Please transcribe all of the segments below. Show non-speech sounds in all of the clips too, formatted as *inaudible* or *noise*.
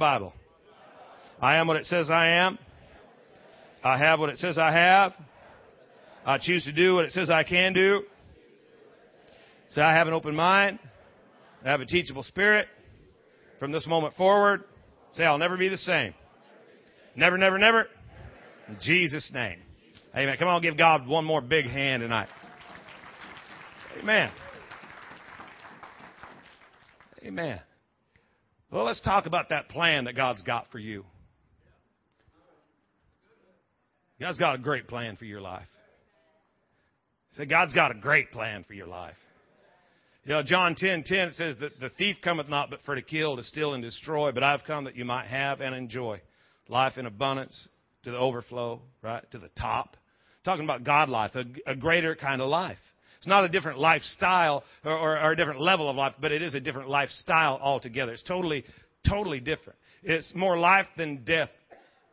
Bible. I am what it says I am. I have what it says I have. I choose to do what it says I can do. Say, I have an open mind. I have a teachable spirit. From this moment forward, say, I'll never be the same. Never, never, never. In Jesus' name. Amen. Come on, give God one more big hand tonight. Amen. Amen. Well, let's talk about that plan that God's got for you. God's got a great plan for your life. Say, God's got a great plan for your life. You know, John 10, 10 says that the thief cometh not but for to kill, to steal, and destroy, but I've come that you might have and enjoy life in abundance to the overflow, right? To the top. Talking about God life, a, a greater kind of life. It's not a different lifestyle or, or, or, a different level of life, but it is a different lifestyle altogether. It's totally, totally different. It's more life than death,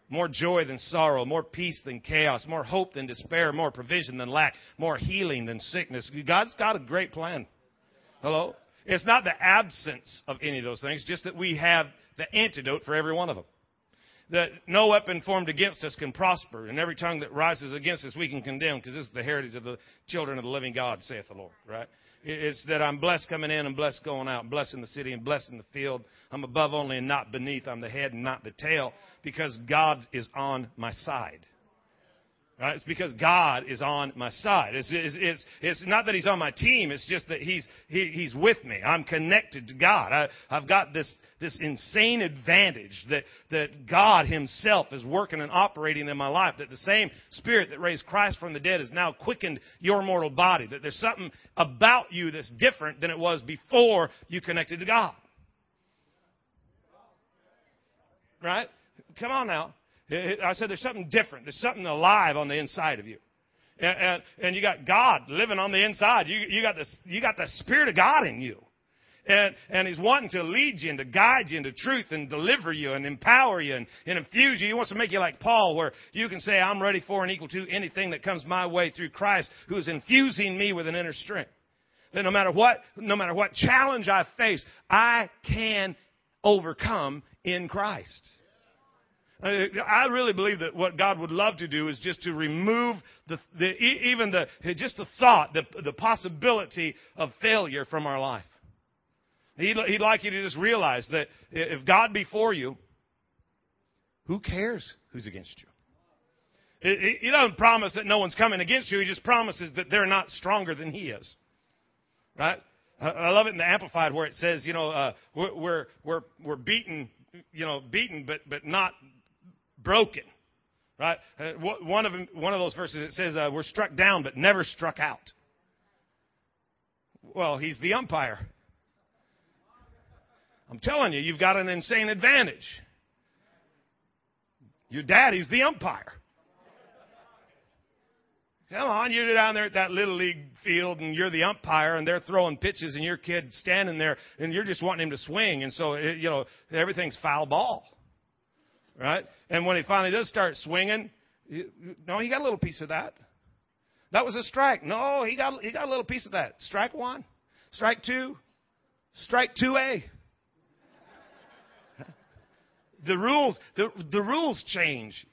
more joy than sorrow, more peace than chaos, more hope than despair, more provision than lack, more healing than sickness. God's got a great plan. Hello? It's not the absence of any of those things, just that we have the antidote for every one of them. That no weapon formed against us can prosper, and every tongue that rises against us we can condemn, because this is the heritage of the children of the living God, saith the Lord, right? It's that I'm blessed coming in and blessed going out, blessed in the city and blessed in the field. I'm above only and not beneath. I'm the head and not the tail, because God is on my side. Right? It's because God is on my side. It's, it's, it's, it's, not that He's on my team. It's just that He's, he, He's with me. I'm connected to God. I, I've got this, this insane advantage that, that God Himself is working and operating in my life. That the same Spirit that raised Christ from the dead has now quickened your mortal body. That there's something about you that's different than it was before you connected to God. Right? Come on now. I said there's something different. There's something alive on the inside of you. And, and, and you got God living on the inside. You, you, got the, you got the Spirit of God in you. And, and He's wanting to lead you and to guide you into truth and deliver you and empower you and, and infuse you. He wants to make you like Paul, where you can say, I'm ready for and equal to anything that comes my way through Christ, who is infusing me with an inner strength. That no matter what, no matter what challenge I face, I can overcome in Christ. I really believe that what God would love to do is just to remove the, the even the just the thought, the, the possibility of failure from our life. He'd, he'd like you to just realize that if God be for you, who cares who's against you? He doesn't promise that no one's coming against you. He just promises that they're not stronger than he is. Right? I love it in the Amplified where it says, you know, uh, we're, we're, we're beaten, you know, beaten, but, but not broken. Right? Uh, one of them, one of those verses it says uh, we're struck down but never struck out. Well, he's the umpire. I'm telling you, you've got an insane advantage. Your daddy's the umpire. Come on, you're down there at that little league field and you're the umpire and they're throwing pitches and your kid's standing there and you're just wanting him to swing and so, you know, everything's foul ball right? And when he finally does start swinging, no, he got a little piece of that. That was a strike. No, he got he got a little piece of that. Strike one, strike two, strike two A. The rules the the rules change.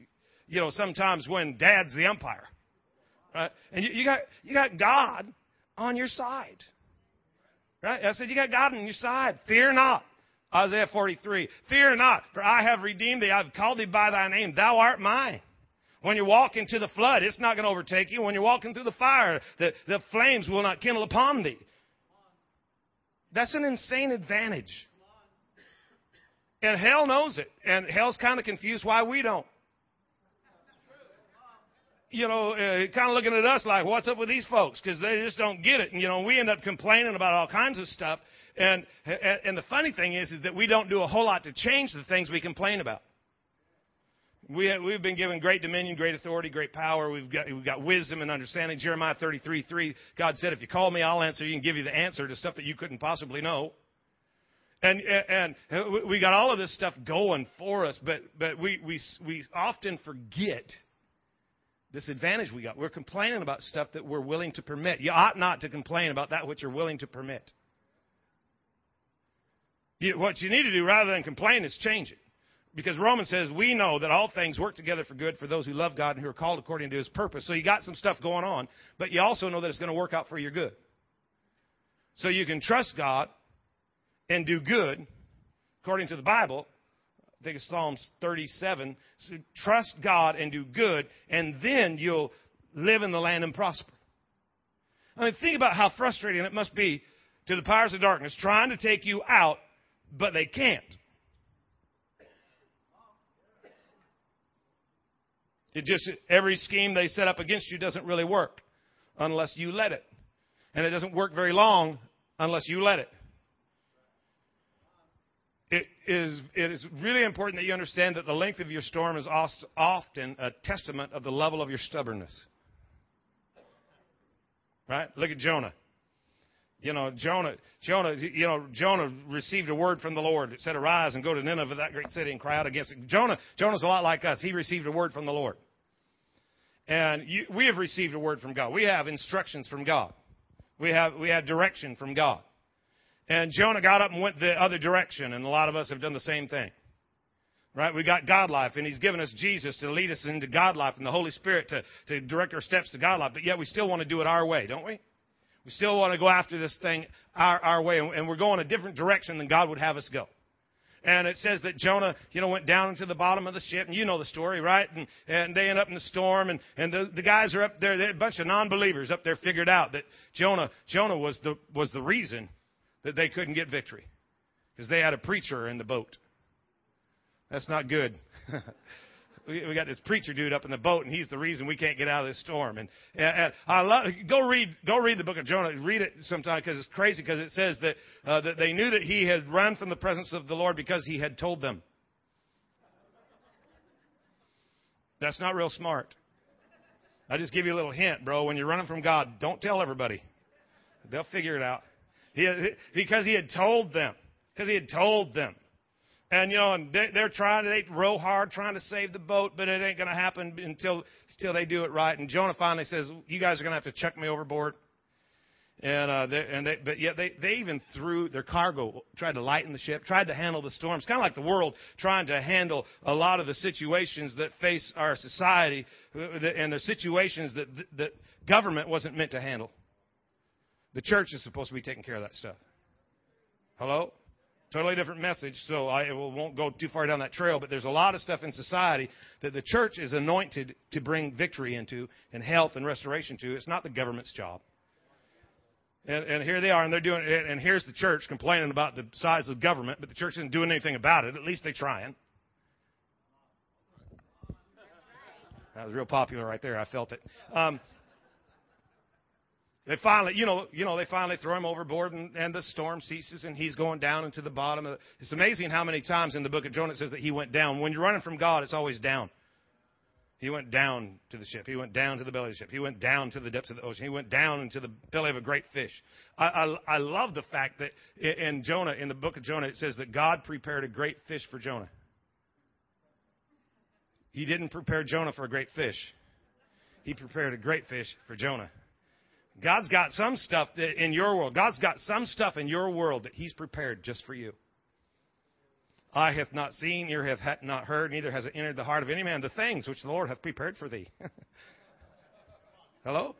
You know, sometimes when Dad's the umpire, right? And you, you got you got God on your side, right? I said you got God on your side. Fear not. Isaiah 43. Fear not, for I have redeemed thee. I've called thee by thy name. Thou art mine. When you walk into the flood, it's not going to overtake you. When you're walking through the fire, the, the flames will not kindle upon thee. That's an insane advantage. And hell knows it. And hell's kind of confused why we don't. You know, uh, kind of looking at us like, what's up with these folks? Because they just don't get it. And, you know, we end up complaining about all kinds of stuff. And, and the funny thing is, is that we don't do a whole lot to change the things we complain about. We we've been given great dominion, great authority, great power. We've got, we've got wisdom and understanding. Jeremiah 33, 3, God said, if you call me, I'll answer you and give you the answer to stuff that you couldn't possibly know. And, and we got all of this stuff going for us, but, but we, we, we often forget this advantage we got. We're complaining about stuff that we're willing to permit. You ought not to complain about that which you're willing to permit. You, what you need to do rather than complain is change it. because Romans says we know that all things work together for good for those who love God and who are called according to his purpose. So you got some stuff going on, but you also know that it's going to work out for your good. So you can trust God and do good according to the Bible. I think it's Psalms 37. So trust God and do good, and then you'll live in the land and prosper. I mean, think about how frustrating it must be to the powers of darkness trying to take you out, but they can't. It just, every scheme they set up against you doesn't really work unless you let it. And it doesn't work very long unless you let it. Is, it is really important that you understand that the length of your storm is often a testament of the level of your stubbornness. Right? Look at Jonah. You know, Jonah, Jonah, you know, Jonah received a word from the Lord that said, Arise and go to Nineveh, that great city, and cry out against it. Jonah, Jonah's a lot like us. He received a word from the Lord. And you, we have received a word from God. We have instructions from God. We have, we have direction from God. And Jonah got up and went the other direction, and a lot of us have done the same thing. Right? We got God life, and He's given us Jesus to lead us into God life and the Holy Spirit to, to direct our steps to God life. But yet we still want to do it our way, don't we? We still want to go after this thing our, our way, and we're going a different direction than God would have us go. And it says that Jonah, you know, went down into the bottom of the ship, and you know the story, right? And, and they end up in the storm, and, and the, the guys are up there, a bunch of non-believers up there figured out that Jonah, Jonah was the, was the reason that they couldn't get victory. Because they had a preacher in the boat. That's not good. *laughs* we, got this preacher dude up in the boat, and he's the reason we can't get out of this storm. And, and I love go read go read the book of Jonah. Read it sometime because it's crazy because it says that uh, that they knew that he had run from the presence of the Lord because he had told them. That's not real smart. I just give you a little hint, bro. When you're running from God, don't tell everybody. They'll figure it out. Because he had told them. Because he had told them. And you know, and they're trying, they row hard trying to save the boat, but it ain't going to happen until until they do it right. And Jonah finally says, "You guys are going to have to chuck me overboard." And uh, they, and they, but yet they they even threw their cargo, tried to lighten the ship, tried to handle the storms, kind of like the world trying to handle a lot of the situations that face our society, uh, and the situations that that government wasn't meant to handle. The church is supposed to be taking care of that stuff. Hello. Totally different message, so I won't go too far down that trail, but there's a lot of stuff in society that the church is anointed to bring victory into and health and restoration to. It's not the government's job. And, and here they are, and they're doing it, and here's the church complaining about the size of government, but the church isn't doing anything about it. At least they're trying. That was real popular right there. I felt it. Um, they finally, you know, you know, they finally throw him overboard, and, and the storm ceases, and he's going down into the bottom. Of, it's amazing how many times in the book of Jonah it says that he went down. When you're running from God, it's always down. He went down to the ship. He went down to the belly of the ship. He went down to the depths of the ocean. He went down into the belly of a great fish. I, I, I love the fact that in Jonah, in the book of Jonah, it says that God prepared a great fish for Jonah. He didn't prepare Jonah for a great fish. He prepared a great fish for Jonah. God's got some stuff in your world. God's got some stuff in your world that He's prepared just for you. Eye hath not seen, ear hath not heard, neither has it entered the heart of any man the things which the Lord hath prepared for thee. *laughs* Hello?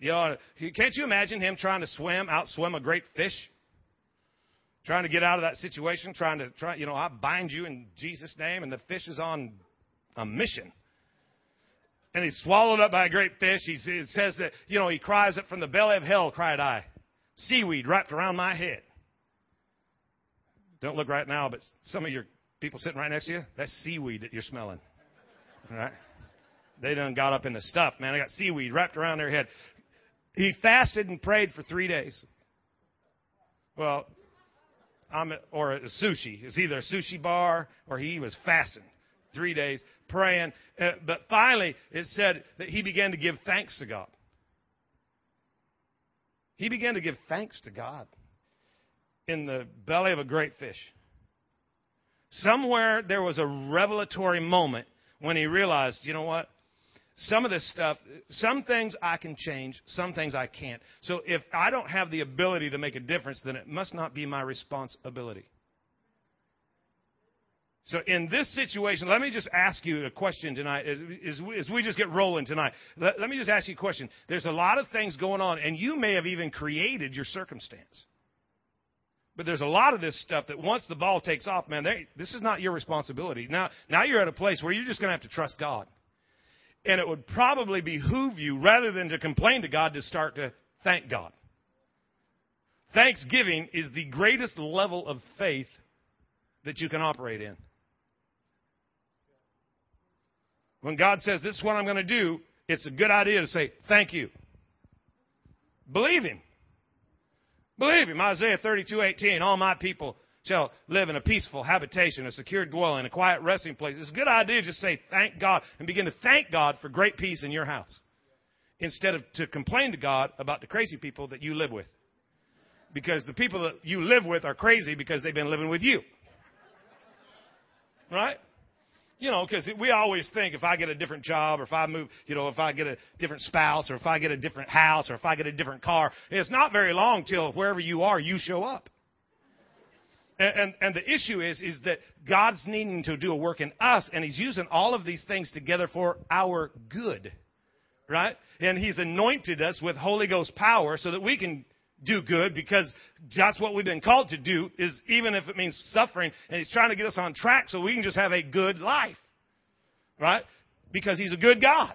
You know, can't you imagine him trying to swim, outswim a great fish? Trying to get out of that situation, trying to try, you know, I bind you in Jesus' name, and the fish is on a mission and he's swallowed up by a great fish. He it says that, you know, he cries it from the belly of hell, cried I. Seaweed wrapped around my head. Don't look right now, but some of your people sitting right next to you, that's seaweed that you're smelling. All right? They done got up in the stuff, man. They got seaweed wrapped around their head. He fasted and prayed for three days. Well, I'm or a sushi. It's either a sushi bar or he was fasting three days praying. Uh, but finally, it said that he began to give thanks to God. He began to give thanks to God in the belly of a great fish. Somewhere there was a revelatory moment when he realized, you know what? Some of this stuff, some things I can change, some things I can't. So if I don't have the ability to make a difference, then it must not be my responsibility. So in this situation, let me just ask you a question tonight as, as, we, as we just get rolling tonight. Let, let me just ask you a question. There's a lot of things going on, and you may have even created your circumstance. But there's a lot of this stuff that once the ball takes off, man, they, this is not your responsibility. Now, now you're at a place where you're just going to have to trust God. And it would probably behoove you, rather than to complain to God, to start to thank God. Thanksgiving is the greatest level of faith that you can operate in. When God says, This is what I'm going to do, it's a good idea to say, Thank you. Believe Him. Believe Him. Isaiah 32 18. All my people shall live in a peaceful habitation, a secure dwelling, a quiet resting place. It's a good idea to just say, Thank God, and begin to thank God for great peace in your house instead of to complain to God about the crazy people that you live with. Because the people that you live with are crazy because they've been living with you. Right? You know, because we always think if I get a different job or if I move, you know, if I get a different spouse or if I get a different house or if I get a different car, it's not very long till wherever you are, you show up. And, and, and the issue is, is that God's needing to do a work in us and He's using all of these things together for our good. Right? And He's anointed us with Holy Ghost power so that we can do good because that's what we've been called to do is even if it means suffering and he's trying to get us on track so we can just have a good life right? Because he's a good god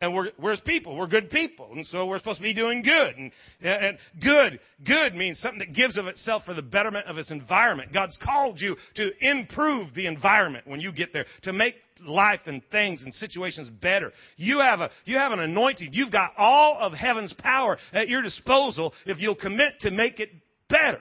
and we're, we're his people. We're good people. And so we're supposed to be doing good. And, and good, good means something that gives of itself for the betterment of its environment. God's called you to improve the environment when you get there, to make life and things and situations better. You have a, you have an anointing. You've got all of heaven's power at your disposal if you'll commit to make it better.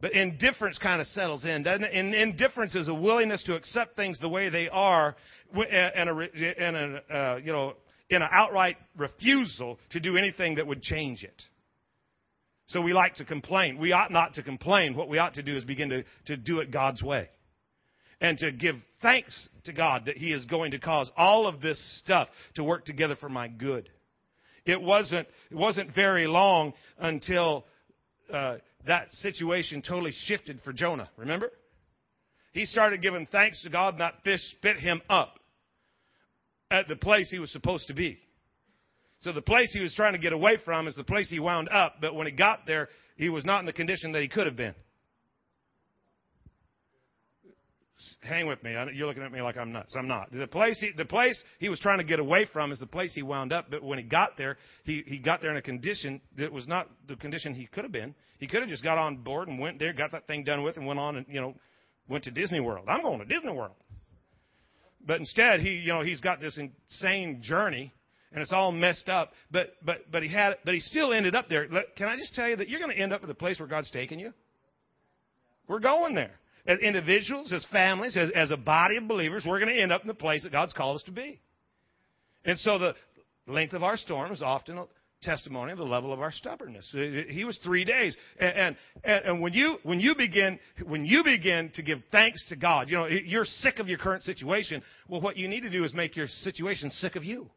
But indifference kind of settles in, doesn't it? And indifference is a willingness to accept things the way they are and a, and a uh, you know, in an outright refusal to do anything that would change it. So we like to complain. We ought not to complain. What we ought to do is begin to, to do it God's way. And to give thanks to God that He is going to cause all of this stuff to work together for my good. It wasn't, it wasn't very long until uh, that situation totally shifted for Jonah. Remember? He started giving thanks to God, and that fish spit him up at the place he was supposed to be. So the place he was trying to get away from is the place he wound up, but when he got there, he was not in the condition that he could have been. Hang with me. You're looking at me like I'm nuts. I'm not. The place he, the place he was trying to get away from is the place he wound up. But when he got there, he, he got there in a condition that was not the condition he could have been. He could have just got on board and went there, got that thing done with, and went on and you know went to Disney World. I'm going to Disney World. But instead, he, you know, he's got this insane journey and it's all messed up. But, but, but he had, but he still ended up there. Can I just tell you that you're going to end up at the place where God's taking you? We're going there. As individuals, as families, as, as a body of believers, we're going to end up in the place that God's called us to be. And so the length of our storm is often testimony of the level of our stubbornness. He was three days, and, and and when you when you begin when you begin to give thanks to God, you know you're sick of your current situation. Well, what you need to do is make your situation sick of you.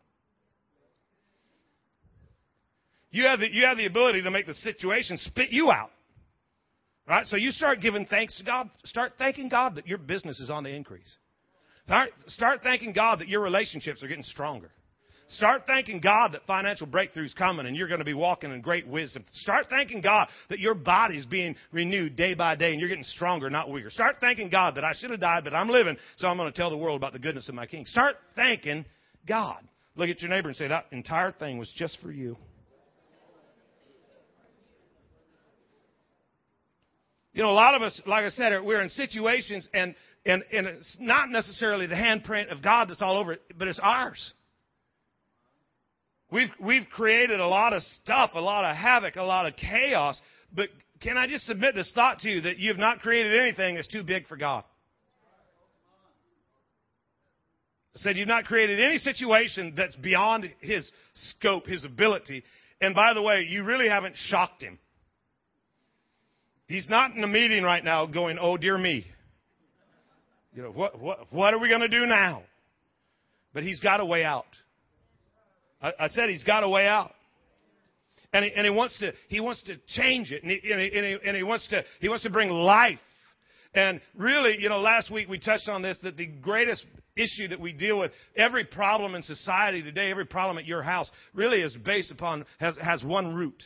You have the, you have the ability to make the situation spit you out. Right? So you start giving thanks to God. Start thanking God that your business is on the increase. Start, start thanking God that your relationships are getting stronger. Start thanking God that financial breakthrough is coming and you're going to be walking in great wisdom. Start thanking God that your body's being renewed day by day and you're getting stronger, not weaker. Start thanking God that I should have died, but I'm living, so I'm going to tell the world about the goodness of my King. Start thanking God. Look at your neighbor and say, that entire thing was just for you. You know, a lot of us, like I said, we're in situations and, and, and it's not necessarily the handprint of God that's all over it, but it's ours. We've, we've created a lot of stuff, a lot of havoc, a lot of chaos. But can I just submit this thought to you that you have not created anything that's too big for God? I said you've not created any situation that's beyond His scope, His ability. And by the way, you really haven't shocked Him. He's not in a meeting right now going, oh dear me. You know, what, what, what are we going to do now? But He's got a way out. I, I said he's got a way out. And he, and he wants to he wants to change it and he, and he, and he, wants to he wants to bring life And really, you know, last week we touched on this that the greatest issue that we deal with, every problem in society today, every problem at your house, really is based upon, has, has one root.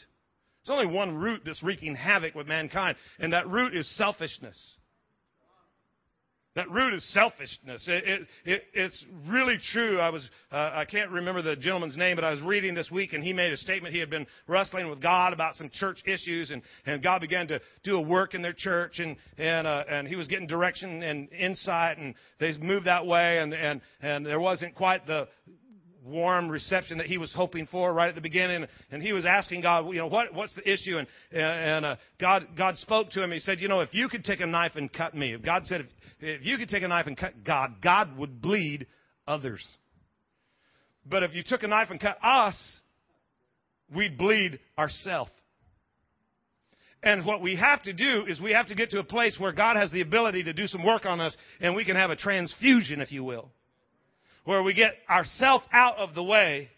There's only one root that's wreaking havoc with mankind, and that root is selfishness. That root is selfishness. It, it, it, it's really true. I was, uh, I can't remember the gentleman's name, but I was reading this week and he made a statement. He had been wrestling with God about some church issues and, and God began to do a work in their church and, and, uh, and he was getting direction and insight and they moved that way and, and, and there wasn't quite the, warm reception that he was hoping for right at the beginning. And he was asking God, you know, what, what's the issue? And, and uh, God, God spoke to him. He said, you know, if you could take a knife and cut me, God said, if, if you could take a knife and cut God, God would bleed others. But if you took a knife and cut us, we'd bleed ourselves. And what we have to do is we have to get to a place where God has the ability to do some work on us and we can have a transfusion, if you will where we get ourself out of the way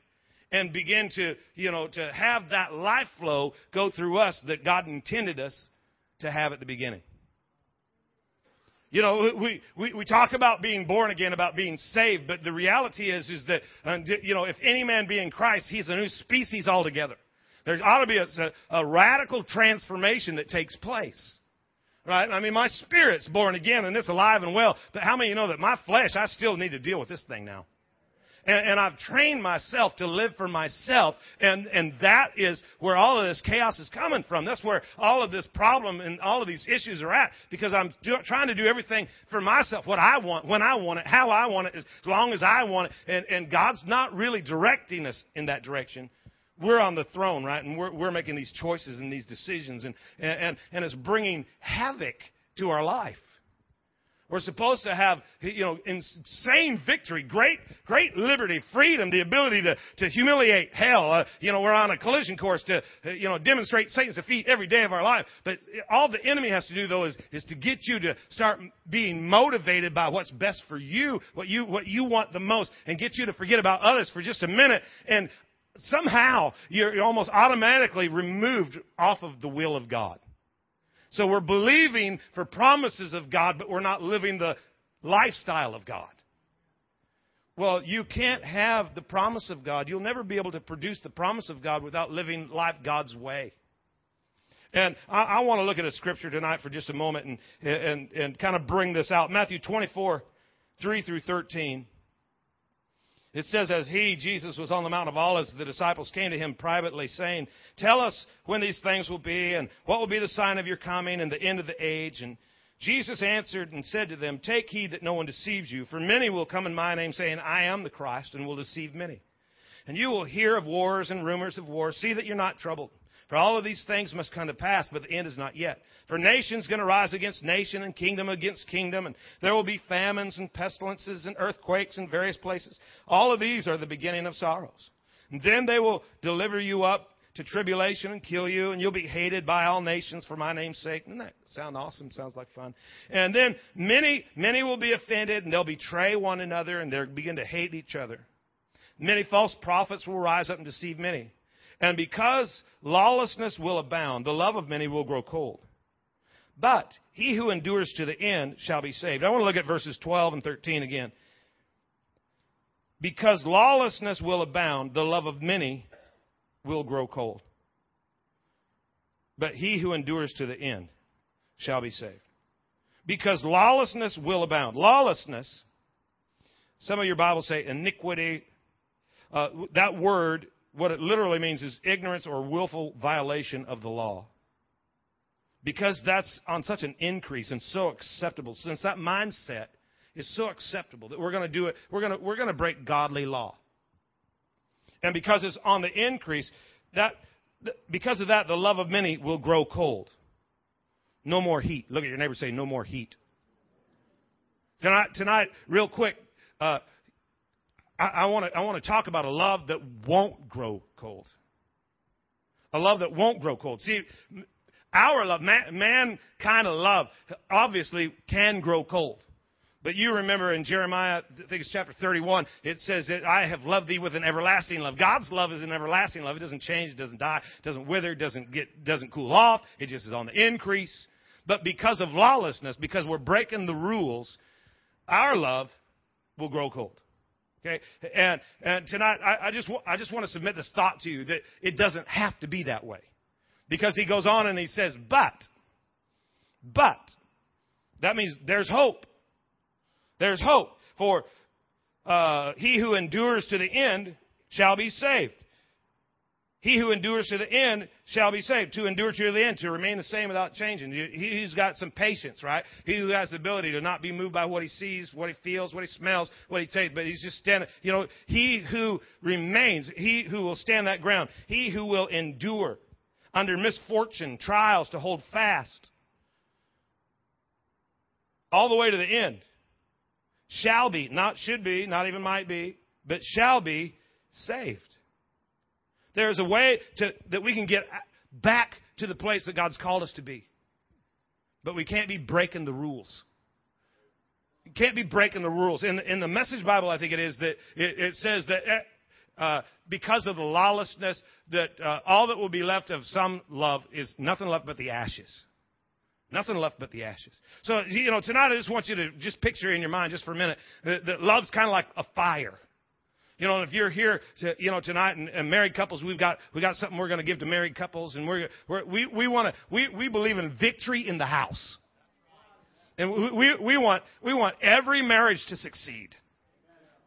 and begin to, you know, to have that life flow go through us that God intended us to have at the beginning. You know, we, we, we talk about being born again, about being saved, but the reality is, is that, uh, you know, if any man be in Christ, he's a new species altogether. There ought to be a, a, a radical transformation that takes place. Right? I mean, my spirit's born again and it's alive and well. But how many you know that my flesh, I still need to deal with this thing now? And, and, I've trained myself to live for myself. And, and that is where all of this chaos is coming from. That's where all of this problem and all of these issues are at. Because I'm do, trying to do everything for myself, what I want, when I want it, how I want it, as long as I want it. And, and God's not really directing us in that direction we're on the throne, right? And we're, we're making these choices and these decisions, and, and, and it's bringing havoc to our life. We're supposed to have, you know, insane victory, great, great liberty, freedom, the ability to, to humiliate hell. Uh, you know, we're on a collision course to, you know, demonstrate Satan's defeat every day of our life. But all the enemy has to do, though, is, is to get you to start being motivated by what's best for you, what you, what you want the most, and get you to forget about others for just a minute. And somehow you're almost automatically removed off of the will of God. So we're believing for promises of God, but we're not living the lifestyle of God. Well, you can't have the promise of God. You'll never be able to produce the promise of God without living life God's way. And I, I want to look at a scripture tonight for just a moment and, and, and kind of bring this out. Matthew 24, 3 through 13. It says, as he, Jesus, was on the Mount of Olives, the disciples came to him privately, saying, Tell us when these things will be, and what will be the sign of your coming and the end of the age. And Jesus answered and said to them, Take heed that no one deceives you, for many will come in my name, saying, I am the Christ, and will deceive many. And you will hear of wars and rumors of wars. See that you're not troubled. For all of these things must come to pass, but the end is not yet. For nation's going to rise against nation and kingdom against kingdom, and there will be famines and pestilences and earthquakes in various places. All of these are the beginning of sorrows. And then they will deliver you up to tribulation and kill you, and you'll be hated by all nations for my name's sake. Doesn't that sound awesome? Sounds like fun. And then many, many will be offended, and they'll betray one another, and they'll begin to hate each other. Many false prophets will rise up and deceive many. And because lawlessness will abound, the love of many will grow cold. But he who endures to the end shall be saved. I want to look at verses 12 and 13 again. Because lawlessness will abound, the love of many will grow cold. But he who endures to the end shall be saved. Because lawlessness will abound. Lawlessness, some of your Bibles say iniquity. Uh, that word what it literally means is ignorance or willful violation of the law. Because that's on such an increase and so acceptable, since that mindset is so acceptable that we're going to do it, we're going to, we're to break godly law. And because it's on the increase, that, because of that, the love of many will grow cold. No more heat. Look at your neighbor say, no more heat. Tonight, tonight real quick, uh, I, want to I talk about a love that won't grow cold. A love that won't grow cold. See, our love, man, man kind of love, obviously can grow cold. But you remember in Jeremiah, I think it's chapter 31, it says that I have loved thee with an everlasting love. God's love is an everlasting love. It doesn't change, it doesn't die, it doesn't wither, it doesn't get, doesn't cool off. It just is on the increase. But because of lawlessness, because we're breaking the rules, our love will grow cold. Okay? And, and tonight, I, I, just, I just want to submit this thought to you that it doesn't have to be that way. Because he goes on and he says, but, but, that means there's hope. There's hope. For uh, he who endures to the end shall be saved. He who endures to the end shall be saved. To endure to the end, to remain the same without changing. He who's got some patience, right? He who has the ability to not be moved by what he sees, what he feels, what he smells, what he tastes, but he's just standing. You know, he who remains, he who will stand that ground, he who will endure under misfortune, trials, to hold fast all the way to the end, shall be, not should be, not even might be, but shall be saved. There's a way to, that we can get back to the place that God's called us to be. But we can't be breaking the rules. You can't be breaking the rules. In the, in the Message Bible, I think it is that it, it says that eh, uh, because of the lawlessness, that uh, all that will be left of some love is nothing left but the ashes. Nothing left but the ashes. So, you know, tonight I just want you to just picture in your mind just for a minute that, that love's kind of like a fire. You know, if you're here, to, you know, tonight, and, and married couples, we've got we got something we're going to give to married couples, and we're, we're we we want to we we believe in victory in the house, and we, we we want we want every marriage to succeed,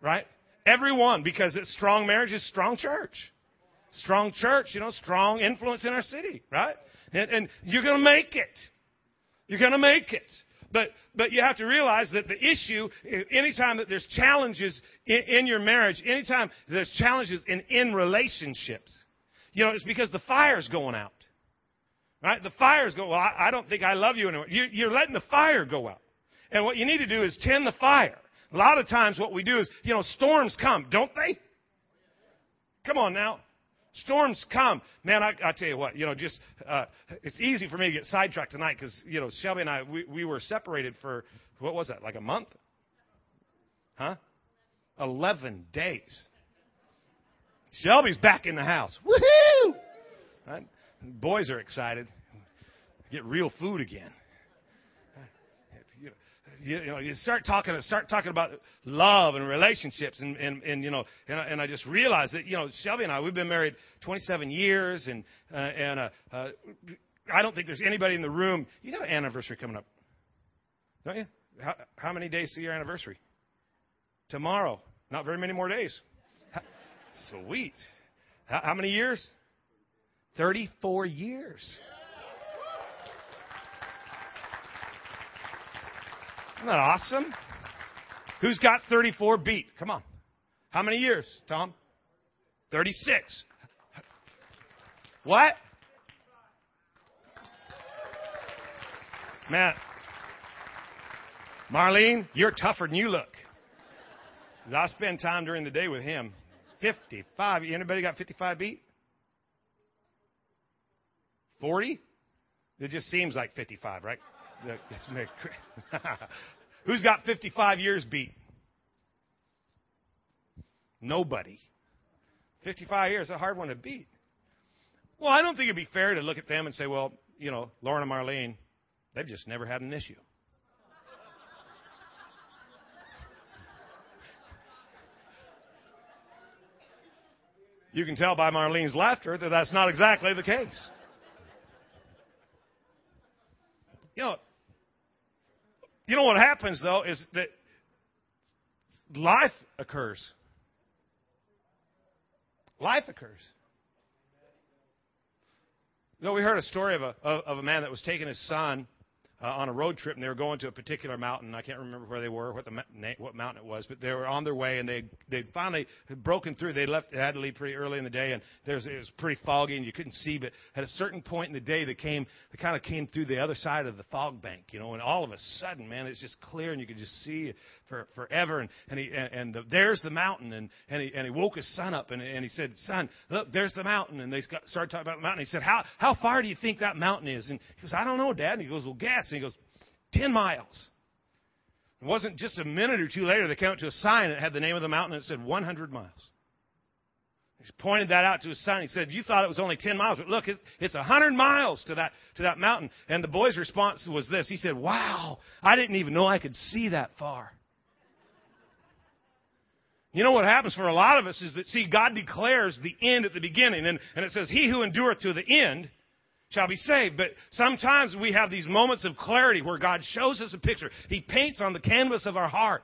right? Everyone, because it's strong marriage is strong church, strong church, you know, strong influence in our city, right? And, and you're going to make it. You're going to make it. But, but you have to realize that the issue, anytime that there's challenges in, in your marriage, anytime there's challenges in, in relationships, you know, it's because the fire's going out. Right? The fire's going, well, I, I don't think I love you anymore. You, you're letting the fire go out. And what you need to do is tend the fire. A lot of times what we do is, you know, storms come, don't they? Come on now. Storms come. Man, I, I tell you what, you know, just, uh, it's easy for me to get sidetracked tonight because, you know, Shelby and I, we, we were separated for, what was that, like a month? Huh? 11 days. Shelby's back in the house. Woohoo! Right? Boys are excited. Get real food again you, you know, you start talking, start talking about love and relationships, and, and, and you know, and, and I just realized that, you know, Shelby and I, we've been married 27 years, and uh, and uh, uh, I don't think there's anybody in the room. You got an anniversary coming up, don't you? How, how many days to your anniversary? Tomorrow. Not very many more days. Sweet. How, how many years? 34 years. Isn't that awesome? Who's got 34 beat? Come on. How many years, Tom? 36. What? Matt. Marlene, you're tougher than you look. I spend time during the day with him. 55. Anybody got 55 beat? 40? It just seems like 55, right? *laughs* Who's got 55 years beat? Nobody. 55 years, a hard one to beat. Well, I don't think it'd be fair to look at them and say, well, you know, Lauren and Marlene, they've just never had an issue. You can tell by Marlene's laughter that that's not exactly the case. You know, you know what happens though is that life occurs. Life occurs. You know, we heard a story of a of a man that was taking his son uh, on a road trip, and they were going to a particular mountain. I can't remember where they were, what the what mountain it was, but they were on their way, and they they finally had broken through. They left, they had to leave pretty early in the day, and there's it was pretty foggy, and you couldn't see. But at a certain point in the day, they came, they kind of came through the other side of the fog bank, you know, and all of a sudden, man, it's just clear, and you could just see for forever. And and he and, and the, there's the mountain, and and he and he woke his son up, and and he said, "Son, look, there's the mountain." And they started talking about the mountain. He said, "How how far do you think that mountain is?" And he goes, "I don't know, Dad." And he goes, "Well, guess." And he goes, 10 miles. It wasn't just a minute or two later they came up to a sign that had the name of the mountain and it said 100 miles. He pointed that out to his son. He said, "You thought it was only ten miles, but look, it's, it's a hundred miles to that to that mountain." And the boy's response was this: He said, "Wow, I didn't even know I could see that far." You know what happens for a lot of us is that, see, God declares the end at the beginning, and, and it says, He who endureth to the end shall be saved. But sometimes we have these moments of clarity where God shows us a picture. He paints on the canvas of our heart.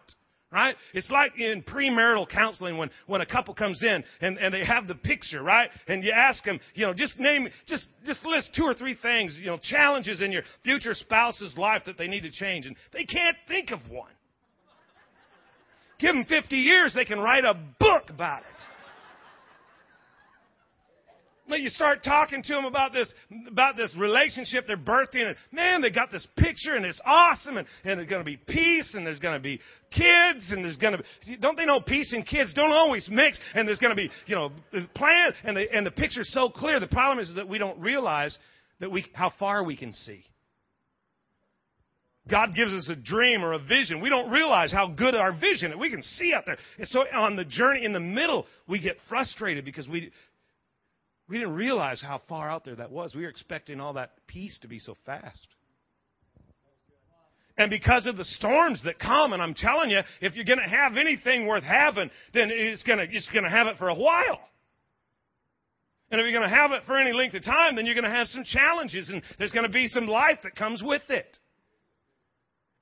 Right? It's like in premarital counseling when, when a couple comes in and, and they have the picture, right? And you ask them, you know, just name, just, just list two or three things, you know, challenges in your future spouse's life that they need to change. And they can't think of one. Give them 50 years, they can write a book about it. But you start talking to them about this, about this relationship they're birthing, and man, they got this picture, and it's awesome, and, and there's going to be peace, and there's going to be kids, and there's going to be, don't they know peace and kids don't always mix, and there's going to be, you know, the plan, and the, and the picture's so clear. The problem is that we don't realize that we, how far we can see. God gives us a dream or a vision. We don't realize how good our vision is. We can see out there. And so on the journey in the middle, we get frustrated because we, we didn't realize how far out there that was. We were expecting all that peace to be so fast. And because of the storms that come, and I'm telling you, if you're going to have anything worth having, then it's going to, it's going to have it for a while. And if you're going to have it for any length of time, then you're going to have some challenges, and there's going to be some life that comes with it.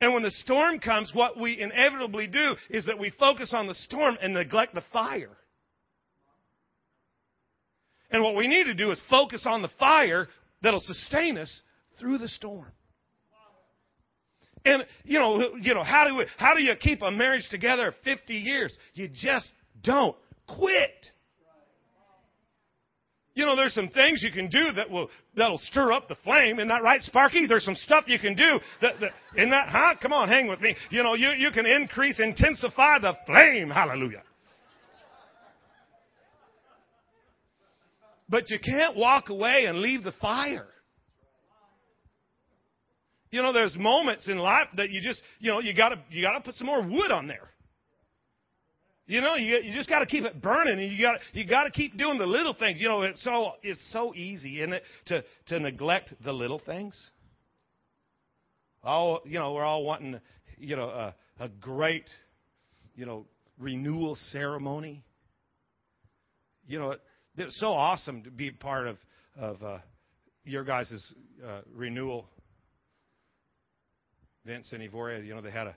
And when the storm comes, what we inevitably do is that we focus on the storm and neglect the fire. And what we need to do is focus on the fire that'll sustain us through the storm. And you know, you know, how do we, how do you keep a marriage together 50 years? You just don't quit. You know, there's some things you can do that will that'll stir up the flame. Isn't that right, Sparky? There's some stuff you can do that, that in that huh? Come on, hang with me. You know, you, you can increase, intensify the flame. Hallelujah. But you can't walk away and leave the fire. You know, there's moments in life that you just, you know, you gotta, you gotta put some more wood on there. You know, you, you just got to keep it burning, and you got you got to keep doing the little things. You know, it's so it's so easy, isn't it, to to neglect the little things. All you know, we're all wanting, you know, a, a great, you know, renewal ceremony. You know, it, it's so awesome to be part of of uh, your guys' uh, renewal. Vince and Evoria, you know, they had a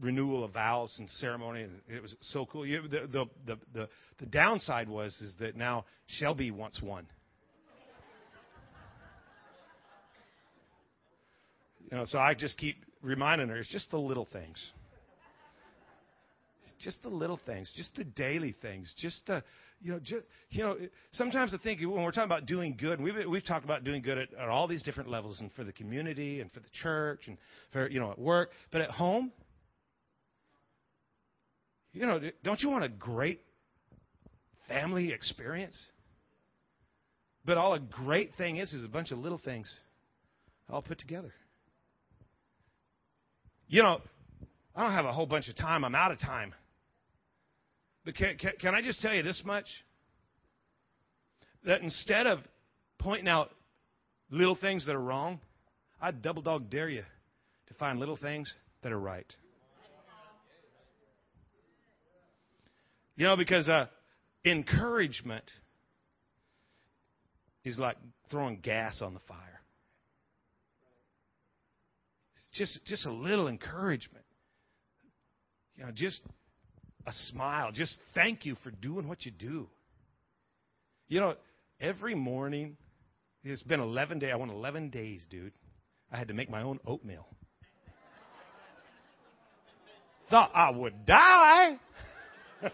renewal of vows and ceremony, and it was so cool. You, the, the, the, the, the downside was is that now Shelby wants one. You know, so I just keep reminding her it's just the little things. It's just the little things, just the daily things, just the you know, just, you know. Sometimes I think when we're talking about doing good, we've we've talked about doing good at, at all these different levels, and for the community, and for the church, and for you know at work, but at home, you know, don't you want a great family experience? But all a great thing is is a bunch of little things all put together. You know, I don't have a whole bunch of time. I'm out of time. But can, can, can I just tell you this much? That instead of pointing out little things that are wrong, I double dog dare you to find little things that are right. You know, because uh, encouragement is like throwing gas on the fire. Just, just a little encouragement. You know, just a smile. Just thank you for doing what you do. You know, every morning, it's been 11 days. I went 11 days, dude. I had to make my own oatmeal. *laughs* Thought I would die. *laughs*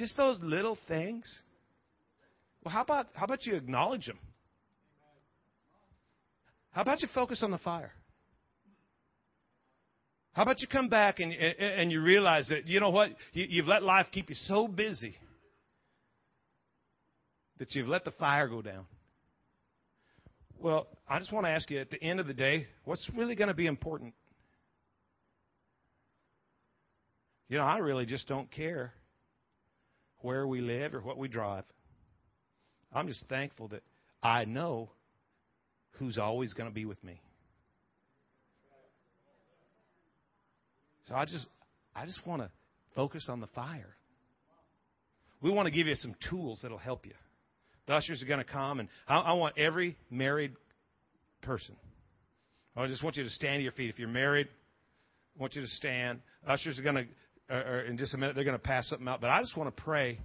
Just those little things. Well, how about how about you acknowledge them? How about you focus on the fire? How about you come back and, and you realize that, you know what? You've let life keep you so busy that you've let the fire go down. Well, I just want to ask you at the end of the day, what's really going to be important? You know, I really just don't care where we live or what we drive. I'm just thankful that I know who's always going to be with me. So I just I just want to focus on the fire. We want to give you some tools that'll help you. The ushers are going to come, and I, I want every married person. I just want you to stand to your feet. If you're married, I want you to stand. Ushers are going to, or in just a minute, they're going to pass something out. But I just want to pray.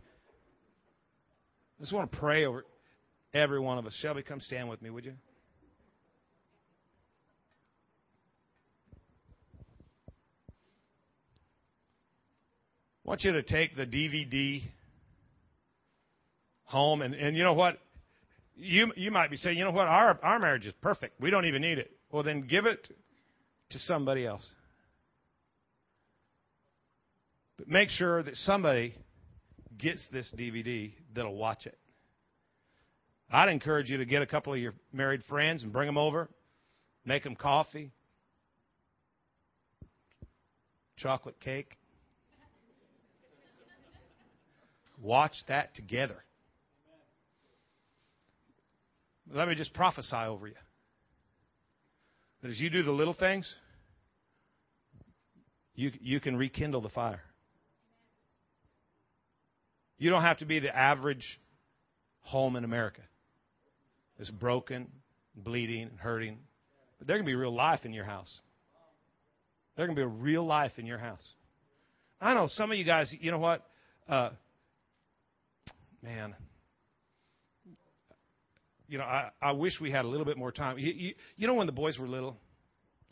I just want to pray over every one of us. Shelby, come stand with me, would you? I want you to take the DVD home, and, and you know what? You, you might be saying, you know what? Our, our marriage is perfect. We don't even need it. Well, then give it to somebody else. But make sure that somebody gets this DVD that'll watch it. I'd encourage you to get a couple of your married friends and bring them over, make them coffee, chocolate cake. Watch that together. Let me just prophesy over you. That as you do the little things, you, you can rekindle the fire. You don't have to be the average home in America. It's broken, bleeding, hurting. But there can be real life in your house. There can be a real life in your house. I know some of you guys, you know what? Uh, man, you know, I, I wish we had a little bit more time. You, you, you know, when the boys were little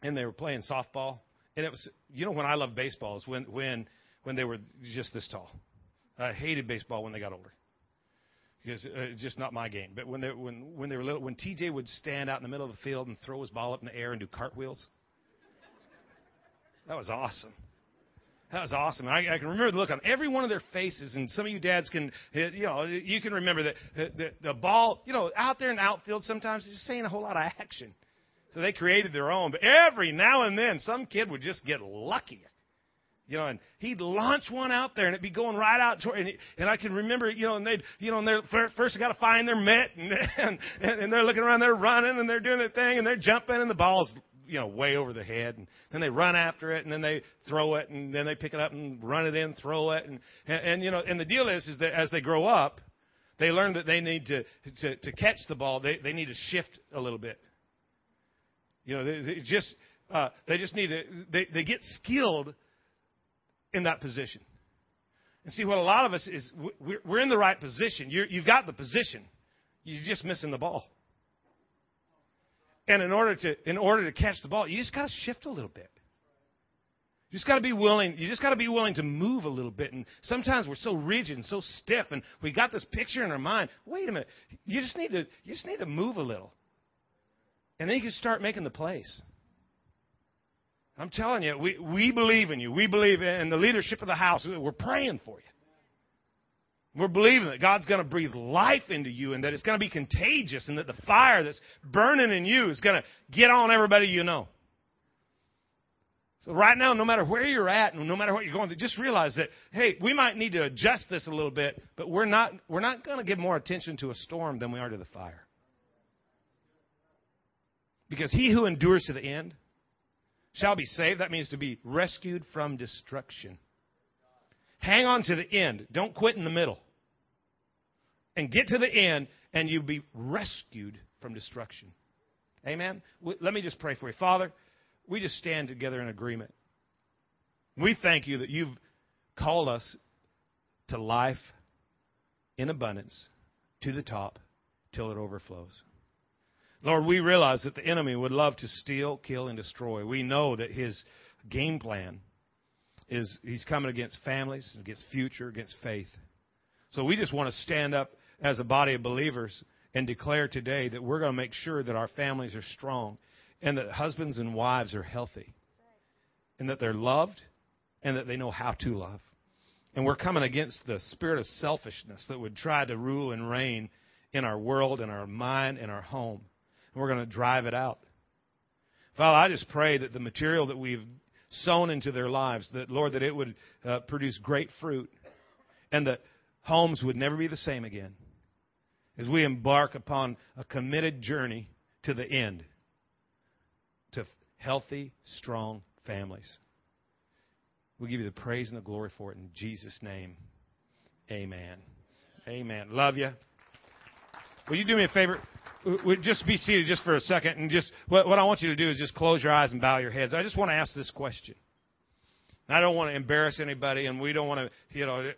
and they were playing softball, and it was, you know, when I loved baseball is when when when they were just this tall. I hated baseball when they got older because uh, it's just not my game. But when they when when they were little, when TJ would stand out in the middle of the field and throw his ball up in the air and do cartwheels, that was awesome. That was awesome. I, I can remember the look on every one of their faces, and some of you dads can, you know, you can remember that the, the ball, you know, out there in the outfield sometimes it's just saying a whole lot of action. So they created their own. But every now and then, some kid would just get lucky. You know, and he'd launch one out there, and it'd be going right out toward. And, he, and I can remember, you know, and they'd, you know, and they're first got to find their mitt, and, *laughs* and and they're looking around, they're running, and they're doing their thing, and they're jumping, and the ball's you know, way over the head. And then they run after it, and then they throw it, and then they pick it up and run it in, throw it, and and, and you know, and the deal is, is that as they grow up, they learn that they need to to, to catch the ball. They they need to shift a little bit. You know, they, they just uh, they just need to they they get skilled in that position. And see, what a lot of us is, we're, in the right position. You're, you've got the position. You're just missing the ball. And in order to in order to catch the ball, you just got to shift a little bit. You just got to be willing. You just got to be willing to move a little bit. And sometimes we're so rigid and so stiff, and we got this picture in our mind. Wait a minute. You just need to you just need to move a little, and then you can start making the plays. I'm telling you, we we believe in you. We believe in the leadership of the house. We're praying for you. We're believing that God's going to breathe life into you and that it's going to be contagious and that the fire that's burning in you is going to get on everybody you know. So right now, no matter where you're at and no matter what you're going through, just realize that, hey, we might need to adjust this a little bit, but we're not, we're not going to give more attention to a storm than we are to the fire. Because he who endures to the end shall be saved. That means to be rescued from destruction. Hang on to the end. Don't quit in the middle. And get to the end, and you'll be rescued from destruction. Amen? Let me just pray for you. Father, we just stand together in agreement. We thank you that you've called us to life in abundance to the top till it overflows. Lord, we realize that the enemy would love to steal, kill, and destroy. We know that his game plan is he's coming against families, against future, against faith. So we just want to stand up as a body of believers and declare today that we're going to make sure that our families are strong and that husbands and wives are healthy and that they're loved and that they know how to love. And we're coming against the spirit of selfishness that would try to rule and reign in our world, in our mind, in our home. And we're going to drive it out. Father, I just pray that the material that we've sown into their lives, that, Lord, that it would uh, produce great fruit and that homes would never be the same again as we embark upon a committed journey to the end to healthy, strong families. We give you the praise and the glory for it in Jesus' name. Amen. Amen. Love you. Will you do me a favor? Just be seated just for a second, and just what, what I want you to do is just close your eyes and bow your heads. I just want to ask this question. I don't want to embarrass anybody, and we don't want to, you know.